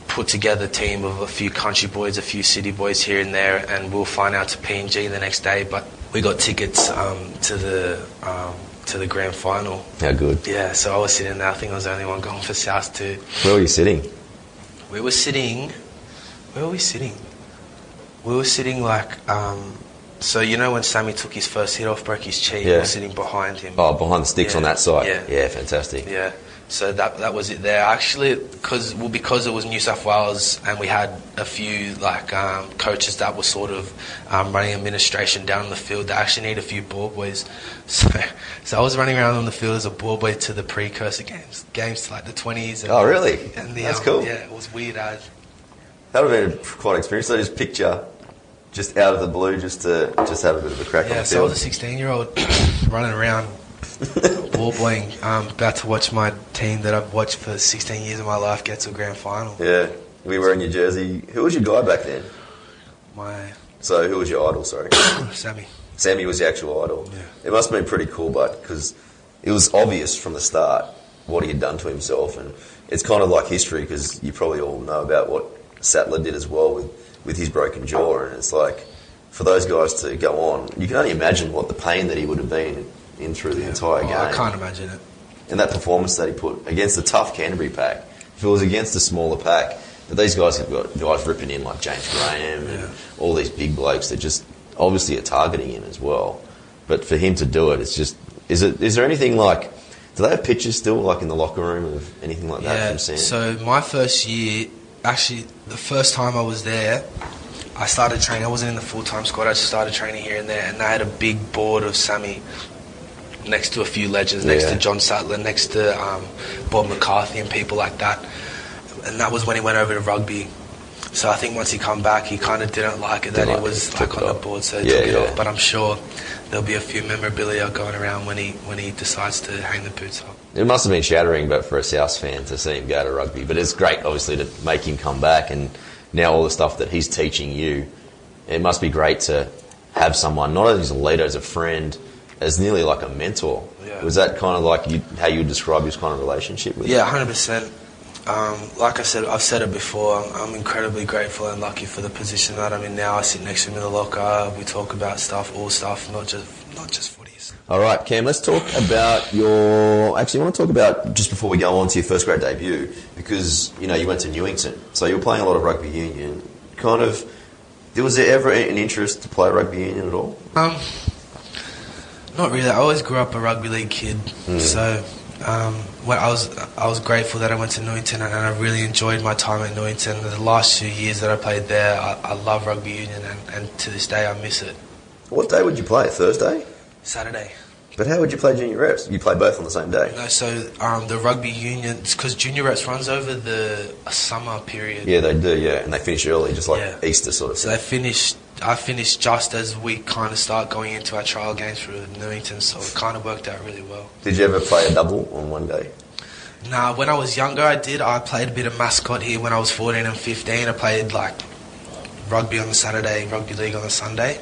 put together team of a few country boys, a few city boys here and there, and we'll find out to PNG the next day. But we got tickets um, to the um, to the grand final. How good! Yeah, so I was sitting there. I think I was the only one going for South too. Where were you sitting? We were sitting. Where were we sitting? We were sitting like um, so you know when Sammy took his first hit off, broke his cheek, Yeah. I was sitting behind him. Oh, behind the sticks Yeah. on that side. Yeah. yeah fantastic. Yeah. So that that was it there. Actually, because well, because it was New South Wales, and we had a few like um, coaches that were sort of um, running administration down the field. They actually need a few ball boys. [laughs] So, so I was running around on the field as a ball boy to the precursor games, games to like the twenties. Oh, really? And the, That's um, cool. Yeah, it was weird. As That would have been quite an experience. So just picture, just out of the blue, just to just have a bit of a crack on yeah. the So I was a sixteen-year-old [coughs] running around. Ball I'm about to watch my team that I've watched for 16 years of my life get to a grand final. yeah, we were in your jersey. Who was your guy back then? My So who was your idol? Sorry. [coughs] Sammy. Sammy was the actual idol. Yeah. It must have been pretty cool, but because it was obvious from the start what he had done to himself, and it's kind of like history because you probably all know about what Sattler did as well with, with his broken jaw, and it's like for those guys to go on, you can only imagine what the pain that he would have been in through the entire game, I can't imagine it. and that performance that he put against the tough Canterbury pack. If it was against a smaller pack, but these guys have got guys ripping in like James Graham and Yeah. all these big blokes that just obviously are targeting him as well. But for him to do it, it's just is it is there anything like do they have pictures still like in the locker room of anything like that Yeah. from Sam? So my first year, actually, the first time I was there, I started training. I wasn't in the full time squad. I just started training here and there, and they had a big board of Sammy next to a few legends, next Yeah. to John Sattler, next to um, Bob McCarthy, and people like that. And that was when he went over to rugby. So I think once he come back, he kind of didn't like it that Didn't he like it, was like on the board, so he Yeah, took it yeah. off. But I'm sure there'll be a few memorabilia going around when he when he decides to hang the boots up. It must have been shattering, but for a South fan to see him go to rugby. But it's great, obviously, to make him come back, and now all the stuff that he's teaching you. It must be great to have someone not only as a leader, as a friend, as nearly like a mentor. Yeah. Was that kind of like you, how you would describe his kind of relationship with? Yeah, him? hundred percent. Um, like I said, I've said it before. I'm, I'm incredibly grateful and lucky for the position that I'm in now. I sit next to him in the locker. We talk about stuff, all stuff, not just not just footies. All right, Cam. Let's talk about your. Actually, I want to talk about just before we go on to your first grade debut because you know you went to Newington, so you were playing a lot of rugby union. Kind of, was there ever an interest to play rugby union at all? Um, not really. I always grew up a rugby league kid, so um, when I was I was grateful that I went to Newington and I really enjoyed my time at Newington. The last two years that I played there, I, I love rugby union, and, and to this day I miss it. What day would you play? Thursday. Saturday. But how would you play junior reps? You play both on the same day. No, so um, the rugby union, because junior reps runs over the summer period. Yeah, they do. Yeah, and they finish early, just like Yeah. Easter sort of So thing. they finished. I finished just as we kind of start going into our trial games for Newington, so it kind of worked out really well. Did you ever play a double on one day? Nah, when I was younger, I did. I played a bit of mascot here when I was 14 and 15. I played like rugby on the Saturday, rugby league on the Sunday.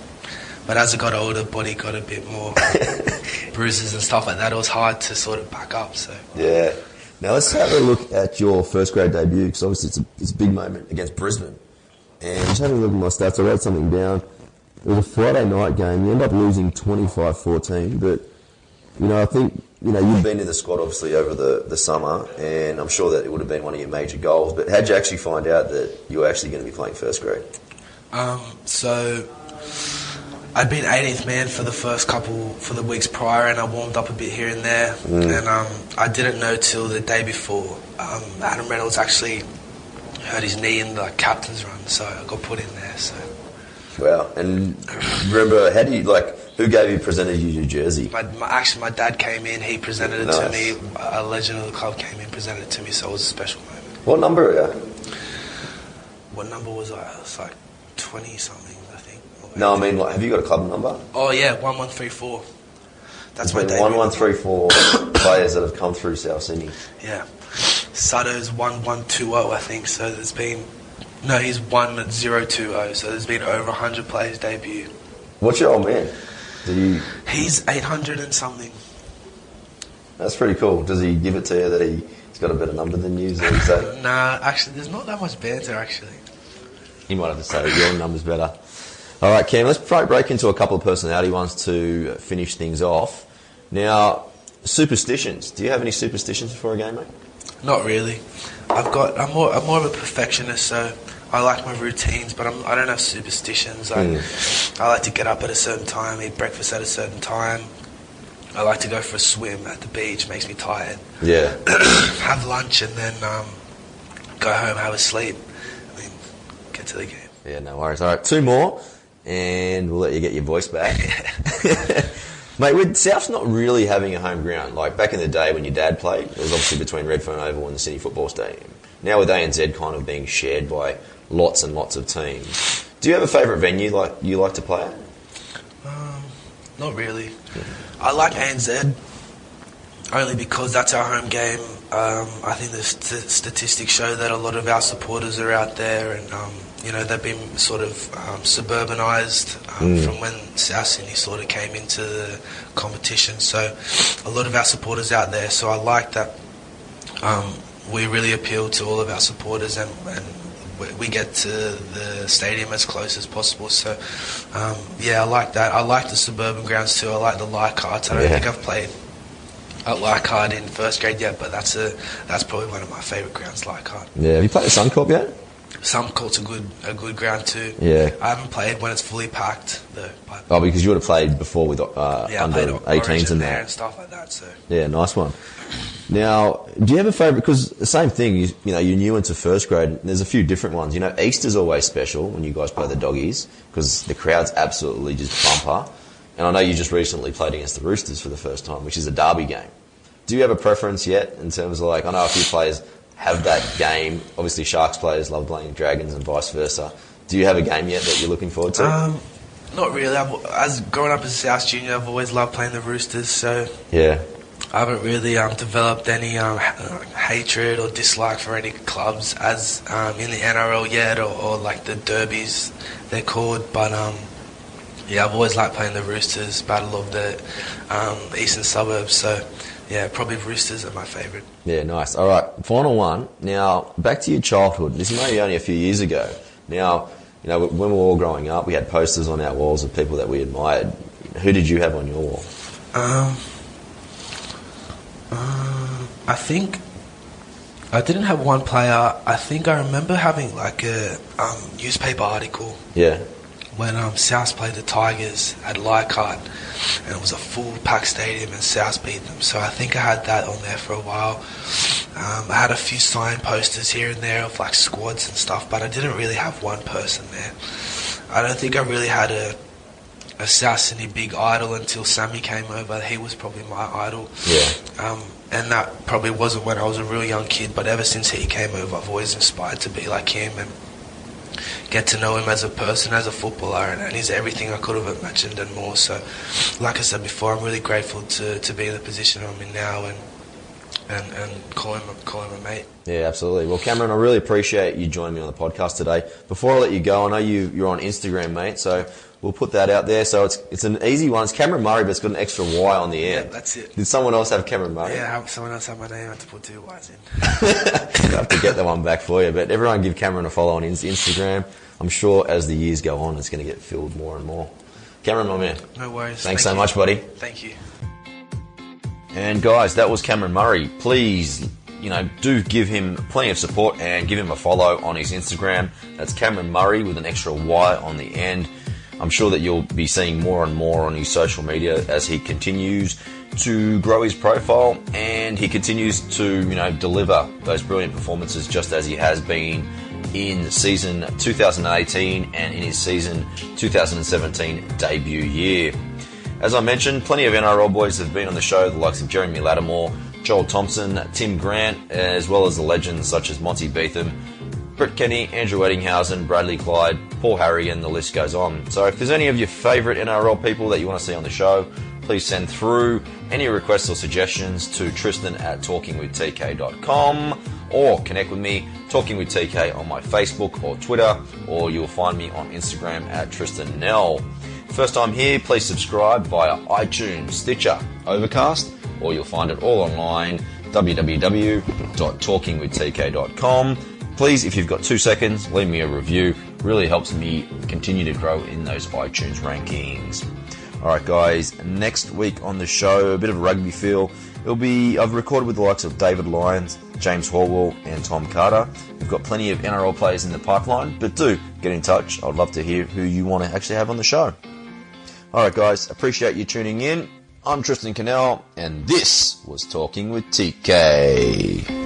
But as I got older, body got a bit more [laughs] bruises and stuff like that. It was hard to sort of back up. So Yeah. Now let's have a look at your first grade debut because obviously it's a, it's a big moment against Brisbane. And just having a look at my stats, I wrote something down. It was a Friday night game. You end up losing 25-14, but you know I think you know you've been in the squad obviously over the, the summer, and I'm sure that it would have been one of your major goals. But how'd you actually find out that you were actually going to be playing first grade? Um, so I'd been 18th man for the first couple for the weeks prior, and I warmed up a bit here and there. And um, I didn't know till the day before. Um, Adam Reynolds actually hurt his knee in the captain's run, so I got put in there. So Wow! And remember, how do you like? Who gave you presented you your jersey? my, my actually my dad came in, he presented it to me. A legend of the club came in, presented it to me, so it was a special moment. What number are you? What number was I? It was like 20 something, I think. No, I mean, like, have you got a club number? Oh yeah, one one three four. That's There's my one, one, three, four [coughs] players that have come through South Sydney. Yeah. Sutto's 1120, I think. So there's been. No, he's 1020. So there's been over 100 players debut. What's your old man? Do you, He's 800 and something. that's pretty cool. Does he give it to you that he, he's got a better number than you? Is that- [laughs] Nah, actually, there's not that much banter, actually. he might have to say your number's better. All right, Cam, let's break into a couple of personality ones to finish things off. Now, superstitions. Do you have any superstitions before a game, mate? Not really. I've got. I'm more. I'm more of a perfectionist, so I like my routines, but I'm, I don't have superstitions. I, I like to get up at a certain time, eat breakfast at a certain time. I like to go for a swim at the beach, makes me tired. Yeah. [coughs] have lunch and then um, go home, have a sleep, and then get to the game. Yeah, no worries. All right, two more, and we'll let you get your voice back. [laughs] [laughs] Mate, with South's not really having a home ground. Like back in the day when your dad played, it was obviously between Redfern Oval and the Sydney Football Stadium. Now with ANZ kind of being shared by lots and lots of teams, do you have a favourite venue like you like to play at? Not really. I like ANZ only because that's our home game. Um, I think the st- statistics show that a lot of our supporters are out there, and um, you know they've been sort of um, suburbanised um, from when South Sydney sort of came into the competition. So a lot of our supporters out there. So I like that um, we really appeal to all of our supporters and, and we- we get to the stadium as close as possible. So, um, yeah, I like that. I like the suburban grounds too. I like the Leichhardt. I don't Yeah. think I've played at Leichhardt in first grade yet, but that's a that's probably one of my favourite grounds, Leichhardt. Yeah, have you played at Suncorp yet? Suncorp's are good a good ground too. Yeah. I haven't played when it's fully packed though. Oh, because you would have played before with uh, yeah, under at 18s and there that. and stuff like that. So Yeah, nice one. Now, do you have a favourite? Because the same thing, you, you know, you're new into first grade. and There's a few different ones. You know, Easter's always special when you guys play the doggies because the crowd's absolutely just bumper. And I know you just recently played against the Roosters for the first time, which is a derby game. Do you have a preference yet in terms of like? I know a few players have that game. Obviously, Sharks players love playing Dragons and vice versa. Do you have a game yet that you're looking forward to? um, not really. I've, as growing up as a South Junior, I've always loved playing the Roosters. So yeah, I haven't really um, developed any um, hatred or dislike for any clubs as um, in the NRL yet, or, or like the derbies they're called. But um, yeah, I've always liked playing the Roosters, battle of the um, eastern suburbs. So yeah, probably Roosters are my favourite. Yeah, nice. All right, final one. Now, back to your childhood. This is maybe only a few years ago. Now, you know, when we were all growing up, we had posters on our walls of people that we admired. Who did you have on your wall? Um, um, I think I didn't have one player. I think I remember having like a um, newspaper article Yeah, when um, South played the Tigers at Leichhardt, and it was a full packed stadium, and South beat them. So I think I had that on there for a while. Um, I had a few signed posters here and there of like squads and stuff, but I didn't really have one person there. I don't think I really had a a South Sydney big idol until Sammy came over. He was probably my idol. yeah, Um, and that probably wasn't when I was a real young kid, but ever since he came over, I've always inspired to be like him and get to know him as a person, as a footballer, and, he's everything I could have imagined and more. So, like I said before, I'm really grateful to, to be in the position I'm in now and and, and call him call him a mate. yeah, absolutely. Well, Cameron, I really appreciate you joining me on the podcast today. Before I let you go, I know you you're on Instagram, mate. So we'll put that out there. So it's it's an easy one. It's Cameron Murray, but it's got an extra Y on the end. Yeah, that's it. Did someone else have Cameron Murray? Yeah, someone else have my name. I have to put two Y's in. [laughs] I'll have to get that one back for you. But everyone give Cameron a follow on Ins- Instagram. I'm sure as the years go on, it's going to get filled more and more. Cameron, my man. No worries. Thanks Thank so you. much, buddy. Thank you. And guys, that was Cameron Murray. Please, you know, do give him plenty of support and give him a follow on his Instagram. That's Cameron Murray with an extra Y on the end. I'm sure that you'll be seeing more and more on his social media as he continues to grow his profile and he continues to, you know, deliver those brilliant performances just as he has been in season 2018 and in his season 2017 debut year. As I mentioned, plenty of NRL boys have been on the show, the likes of Jeremy Latimore, Joel Thompson, Tim Grant, as well as the legends such as Monty Betham, Brett Kenny, Andrew Ettingshausen, Bradley Clyde, Paul Harragon, and the list goes on. So if there's any of your favourite NRL people that you want to see on the show, please send through any requests or suggestions to Tristan at talkingwithtk.com or connect with me, Talking with TK, on my Facebook or Twitter, or you'll find me on Instagram at Tristan Nell. First time here, please subscribe via iTunes, Stitcher, Overcast, or you'll find it all online www.talkingwithtk.com. Please, if you've got two seconds, leave me a review. Really helps me continue to grow in those iTunes rankings. All right, guys. Next week on the show, a bit of a rugby feel. It'll be I've recorded with the likes of David Lyons, James Horwill and Tom Carter. We've got plenty of NRL players in the pipeline, but do get in touch. I'd love to hear who you want to actually have on the show. Alright, guys, appreciate you tuning in. I'm Tristan Cannell, and this was Talking with TK.